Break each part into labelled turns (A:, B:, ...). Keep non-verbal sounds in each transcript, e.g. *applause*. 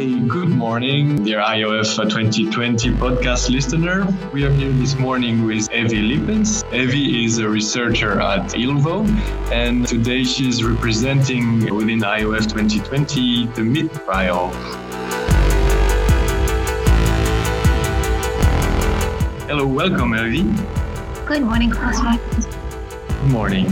A: Hey, good morning, dear IOF 2020 podcast listener. We are here this morning with Evie Lippens. Evie is a researcher at ILVO, and today she is representing within IOF 2020 the meat trial. Hello, welcome, Evie.
B: Good morning, François.
A: Good morning.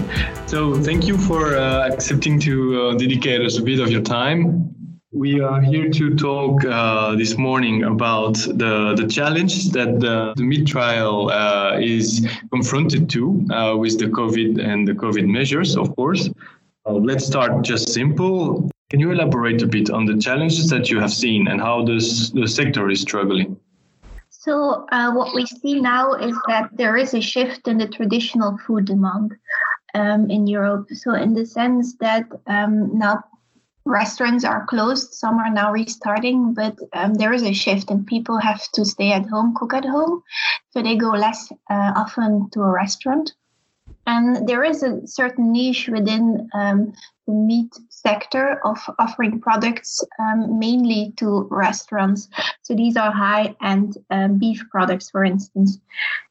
A: So, thank you for uh, accepting to uh, dedicate us a bit of your time. We are here to talk uh, this morning about the, the challenge that the, the meat trial uh, is confronted to uh, with the COVID and the COVID measures, of course. Uh, let's start just simple. Can you elaborate a bit on the challenges that you have seen and how this, the sector is struggling?
B: So, uh, what we see now is that there is a shift in the traditional food demand um, in Europe. So, in the sense that um, now restaurants are closed. Some are now restarting but um, there is a shift and people have to stay at home cook at home. So they go less uh, often to a restaurant. And there is a certain niche within um, the meat sector of offering products um, mainly to restaurants. So these are high end um, beef products for instance.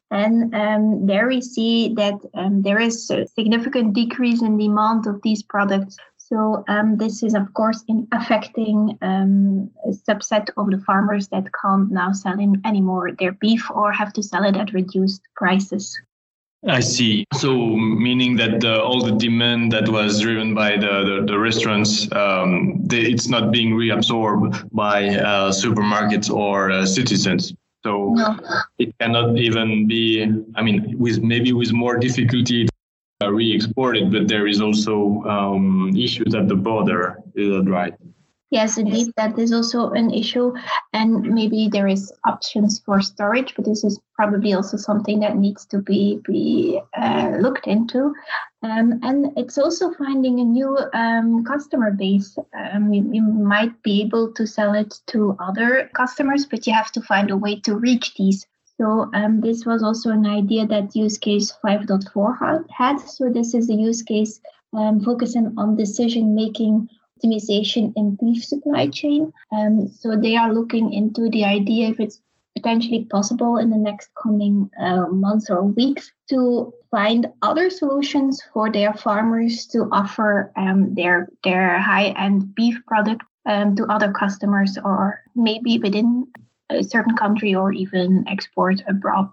B: And um, there we see that um, there is a significant decrease in demand of these products so um, this is, of course, in affecting um, a subset of the farmers that can't now sell in anymore their beef or have to sell it at reduced prices.
A: I see. So, meaning that the, all the demand that was driven by the, the, the restaurants, um, they, it's not being reabsorbed by uh, supermarkets or uh, citizens. So no. it cannot even be. I mean, with maybe with more difficulty, uh, re-exported, but there is also um, issues at the border. Is that right?
B: Yes, indeed, that is also an issue, and maybe there is options for storage, but this is probably also something that needs to be be uh, looked into. Um, and it's also finding a new um, customer base. Um, you, you, might be able to sell it to other customers, but you have to find a way to reach these so um, this was also an idea that use case 5.4 had. So this is a use case um, focusing on decision making optimization in beef supply chain. Um, so they are looking into the idea if it's potentially possible in the next coming uh, months or weeks to find other solutions for their farmers to offer um, their their high end beef product um, to other customers or maybe within a certain country or even export abroad.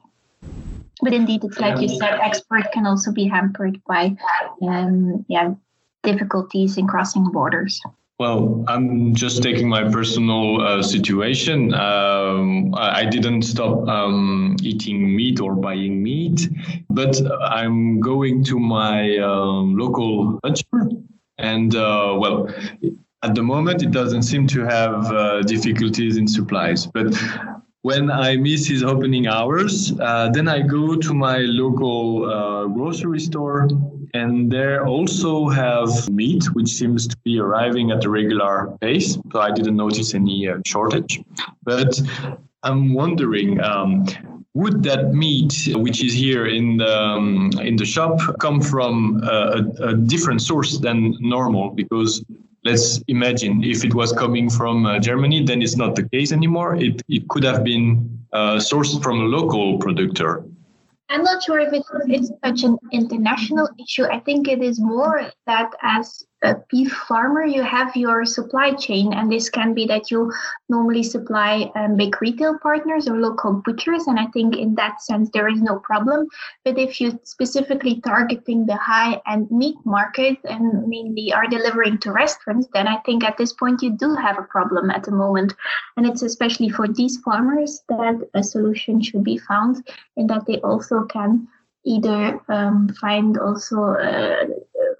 B: But indeed, it's like you said, export can also be hampered by um, yeah difficulties in crossing borders.
A: Well, I'm just taking my personal uh, situation. Um, I didn't stop um, eating meat or buying meat, but I'm going to my um, local butcher. And uh, well, at the moment, it doesn't seem to have uh, difficulties in supplies. But when I miss his opening hours, uh, then I go to my local uh, grocery store, and there also have meat, which seems to be arriving at a regular pace. So I didn't notice any uh, shortage. But I'm wondering. Um, would that meat, which is here in the um, in the shop, come from a, a different source than normal? Because let's imagine if it was coming from uh, Germany, then it's not the case anymore. It, it could have been uh, sourced from a local producer.
B: I'm not sure if it's, it's such an international issue. I think it is more that as a beef farmer, you have your supply chain, and this can be that you normally supply um, big retail partners or local butchers, and I think in that sense there is no problem. But if you're specifically targeting the high end meat market and mainly are delivering to restaurants, then I think at this point you do have a problem at the moment, and it's especially for these farmers that a solution should be found, in that they also can either um, find also a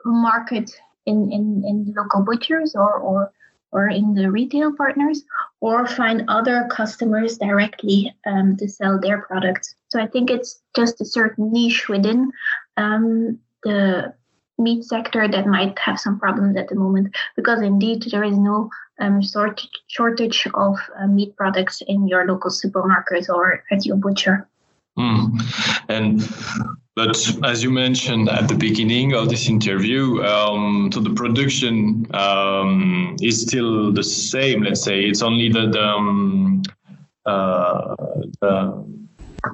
B: market in, in, in local butchers or, or or in the retail partners or find other customers directly um, to sell their products. So I think it's just a certain niche within um, the meat sector that might have some problems at the moment because indeed there is no um, sort shortage of uh, meat products in your local supermarket or at your butcher.
A: Mm. And but as you mentioned at the beginning of this interview, um, so the production um, is still the same. Let's say it's only the the, um, uh, the,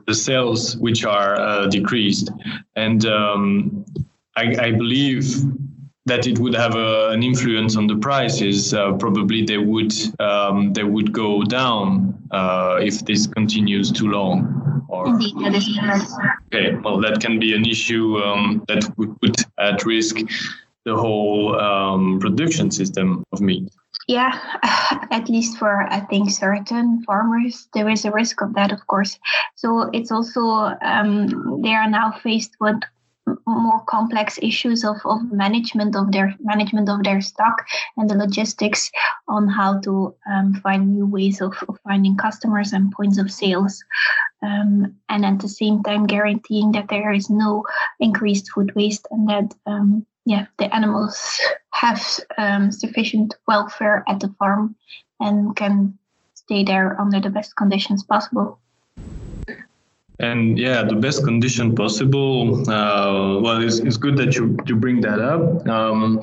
A: the sales which are uh, decreased, and um, I, I, believe that it would have a, an influence on the prices. Uh, probably they would um, they would go down uh, if this continues too long.
B: Or, Indeed, that is correct.
A: Okay, well, that can be an issue um, that would put at risk the whole um, production system of meat.
B: Yeah, *sighs* at least for I think certain farmers, there is a risk of that, of course. So it's also um, they are now faced with more complex issues of, of management of their management of their stock and the logistics on how to um, find new ways of, of, finding customers and points of sales um, and at the same time guaranteeing that there is no increased food waste and that um, yeah the animals *laughs* have um, sufficient welfare at the farm and can stay there under the best conditions possible
A: and yeah, the best condition possible. Uh, well, it's, it's good that you, you bring that up. Um,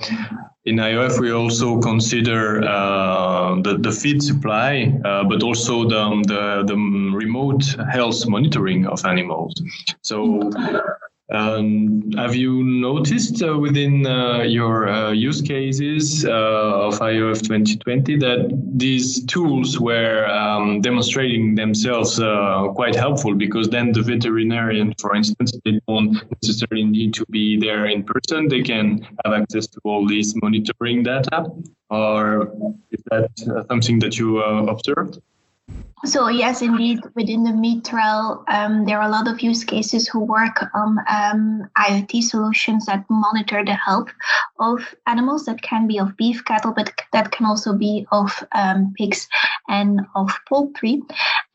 A: in IOF, we also consider uh, the, the feed supply, uh, but also the, the, the remote health monitoring of animals. So um, have you noticed uh, within uh, your uh, use cases uh, of IOF 2020 that these tools were um, demonstrating themselves uh, quite helpful because then the veterinarian, for instance, they don't necessarily need to be there in person. They can have access to all these monitoring data. Or is that uh, something that you observed?
B: So yes, indeed, within the meat trial, um, there are a lot of use cases who work on um, IoT solutions that monitor the health of animals. That can be of beef cattle, but that can also be of um, pigs and of poultry.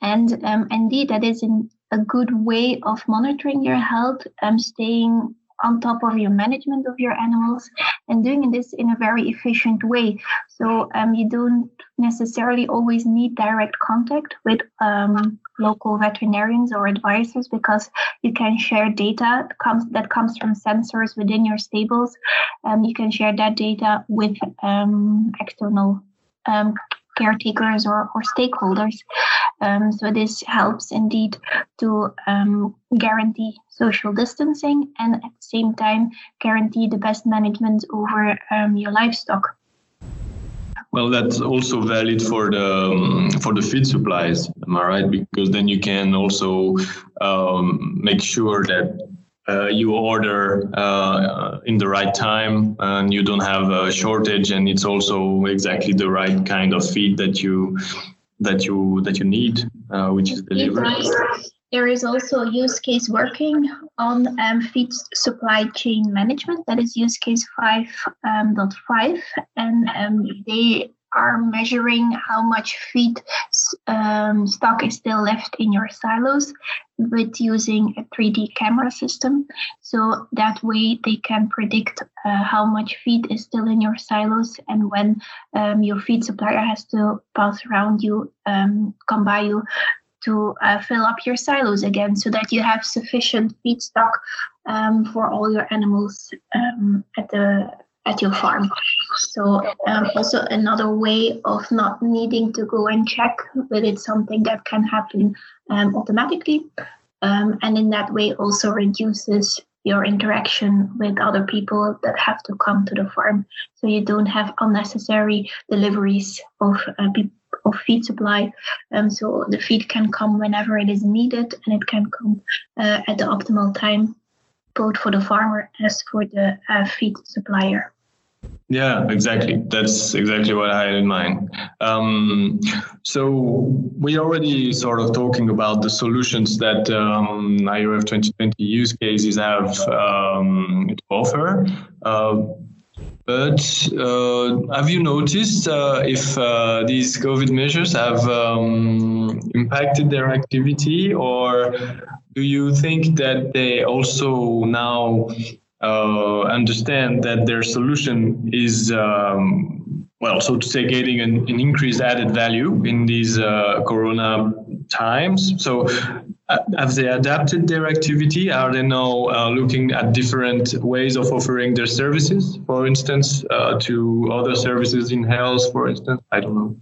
B: And um, indeed, that is in a good way of monitoring your health, um, staying on top of your management of your animals and doing this in a very efficient way. So um, you don't necessarily always need direct contact with um, local veterinarians or advisors because you can share data that comes, that comes from sensors within your stables. Um, you can share that data with um, external um, caretakers or, or stakeholders. Um, so this helps indeed to um, guarantee social distancing and at the same time guarantee the best management over um, your livestock.
A: Well, that's also valid for the um, for the feed supplies, am I right? Because then you can also um, make sure that uh, you order uh, in the right time and you don't have a shortage and it's also exactly the right kind of feed that you that you that you need uh, which is delivered.
B: There is also a use case working on um, feed supply chain management. That is use case 5.5 um, and um, they are measuring how much feed um, stock is still left in your silos with using a 3D camera system. So that way they can predict uh, how much feed is still in your silos and when um, your feed supplier has to pass around you, um, come by you to uh, fill up your silos again so that you have sufficient feedstock um, for all your animals um, at the at your farm. So um, also another way of not needing to go and check, but it's something that can happen um, automatically, um, and in that way also reduces your interaction with other people that have to come to the farm. So you don't have unnecessary deliveries of uh, of feed supply. Um, so the feed can come whenever it is needed, and it can come uh, at the optimal time both for the farmer as for the uh, feed supplier.
A: Yeah, exactly. That's exactly what I had in mind. Um, so we already sort of talking about the solutions that um, IOF 2020 use cases have um, to offer. Uh, but uh, have you noticed uh, if uh, these COVID measures have um, impacted their activity, or do you think that they also now uh, understand that their solution is um, well, so to say, getting an, an increased added value in these uh, corona times. So, uh, have they adapted their activity? Are they now uh, looking at different ways of offering their services, for instance, uh, to other services in health, for instance? I don't know.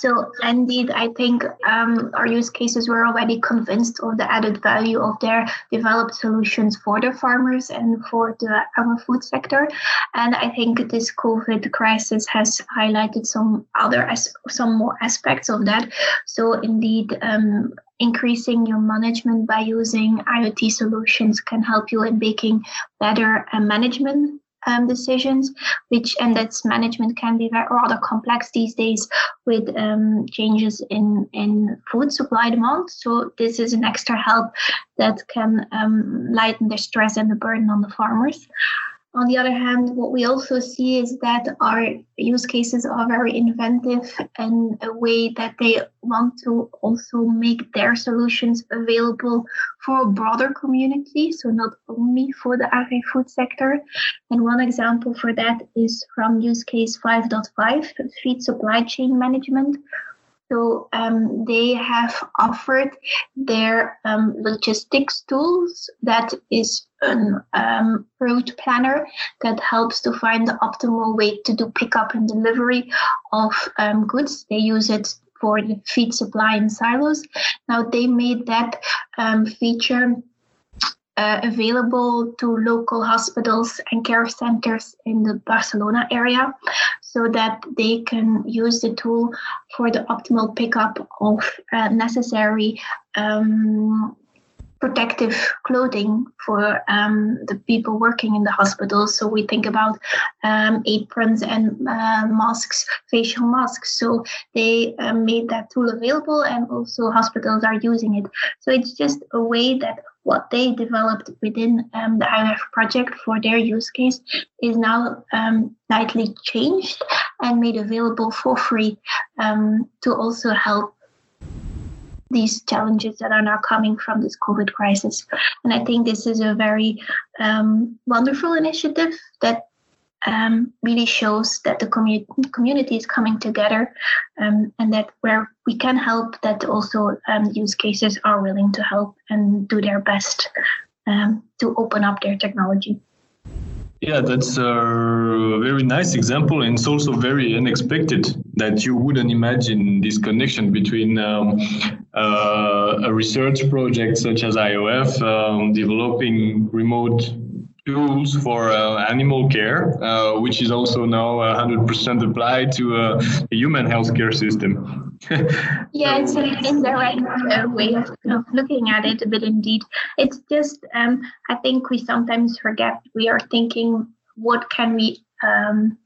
B: So indeed, I think um, our use cases were already convinced of the added value of their developed solutions for the farmers and for the agri-food sector. And I think this COVID crisis has highlighted some other as some more aspects of that. So indeed, um, increasing your management by using IoT solutions can help you in making better uh, management um, decisions, which and that's management can be rather complex these days with um, changes in in food supply demand. So this is an extra help that can um, lighten the stress and the burden on the farmers. On the other hand, what we also see is that our use cases are very inventive and a way that they want to also make their solutions available for a broader community, so not only for the agri-food sector. And one example for that is from use case 5.5, feed supply chain management, so um, they have offered their um, logistics tools that is an um, route planner that helps to find the optimal way to do pickup and delivery of um, goods. They use it for the feed supply in silos. Now they made that um, feature uh, available to local hospitals and care centers in the Barcelona area so that they can use the tool for the optimal pickup of uh, necessary um, protective clothing for um, the people working in the hospitals. So we think about um, aprons and uh, masks, facial masks. So they uh, made that tool available, and also hospitals are using it. So it's just a way that what they developed within um, the IOF project for their use case is now um, slightly changed and made available for free um, to also help these challenges that are now coming from this COVID crisis. And I think this is a very um, wonderful initiative that um, really shows that the community community is coming together um, and that where we can help, that also um, use cases are willing to help and do their best um, to open up their technology.
A: Yeah, that's a very nice example, and it's also very unexpected that you wouldn't imagine this connection between um, uh, a research project such as IOF um, developing remote tools for uh, animal care, uh, which is also now 100% applied to a human healthcare system. *laughs*
B: yeah, it's an indirect uh, way of, of, looking at it, but indeed, it's just um, I think we sometimes forget we are thinking, what can we, um,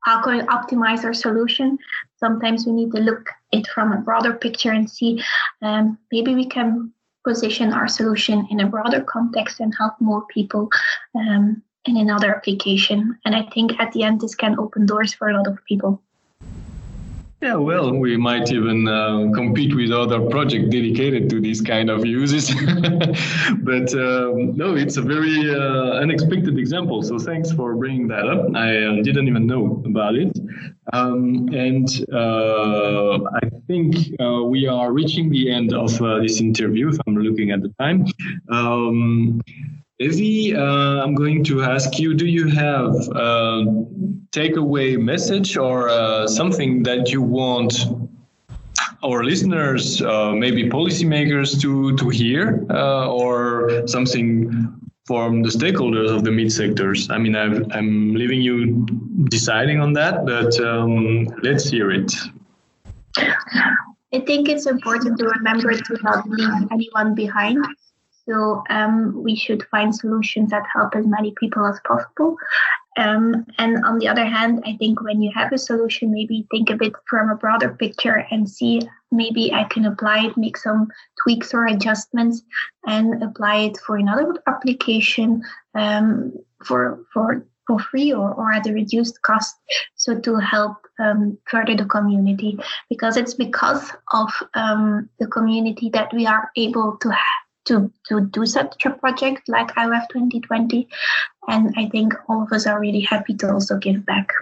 B: how can we optimize our solution? Sometimes we need to look it from a broader picture and see um, maybe we can position our solution in a broader context and help more people um, in another application. And I think at the end, this can open doors for a lot of people.
A: Yeah, well, we might even uh, compete with other projects dedicated to these kind of uses. *laughs* but um, no, it's a very uh, unexpected example. So thanks for bringing that up. I uh, didn't even know about it. Um, and uh, I think uh, we are reaching the end of uh, this interview. If I'm looking at the time. Um, Evie, I'm going to ask you, do you have takeaway message or uh, something that you want our listeners, uh, maybe policymakers to, to hear uh, or something from the stakeholders of the meat sectors? I mean, i am leaving you deciding on that, but um, let's hear it.
B: I think it's important to remember to not leave anyone behind. So um, we should find solutions that help as many people as possible. Um, and on the other hand, I think when you have a solution, maybe think a bit from a broader picture and see maybe I can apply it, make some tweaks or adjustments, and apply it for another application um, for for for free or, or at a reduced cost so to help um, further the community. Because it's because of um, the community that we are able to to, to do such a project like IOF 2020. And I think all of us are really happy to also give back.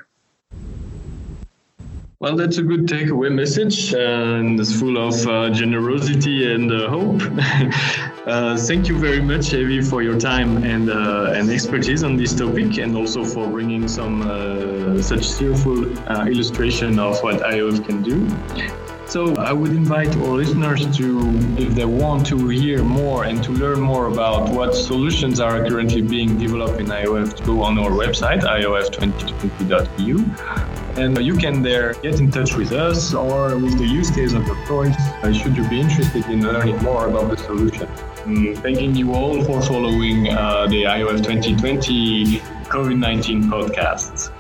A: Well, that's a good takeaway message, and it's full of uh, generosity and uh, hope. *laughs* uh, thank you very much, Evie, for your time and uh, and expertise on this topic, and also for bringing some uh, such cheerful uh, illustration of what IOF can do. So I would invite our listeners to, if they want to hear more and to learn more about what solutions are currently being developed in IOF, to go on our website, iof2020.eu. And you can there get in touch with us or with the use case of your choice, uh, should you be interested in learning more about the solution. Mm, thanking you all for following uh, the IOF 2020 COVID 19 podcasts.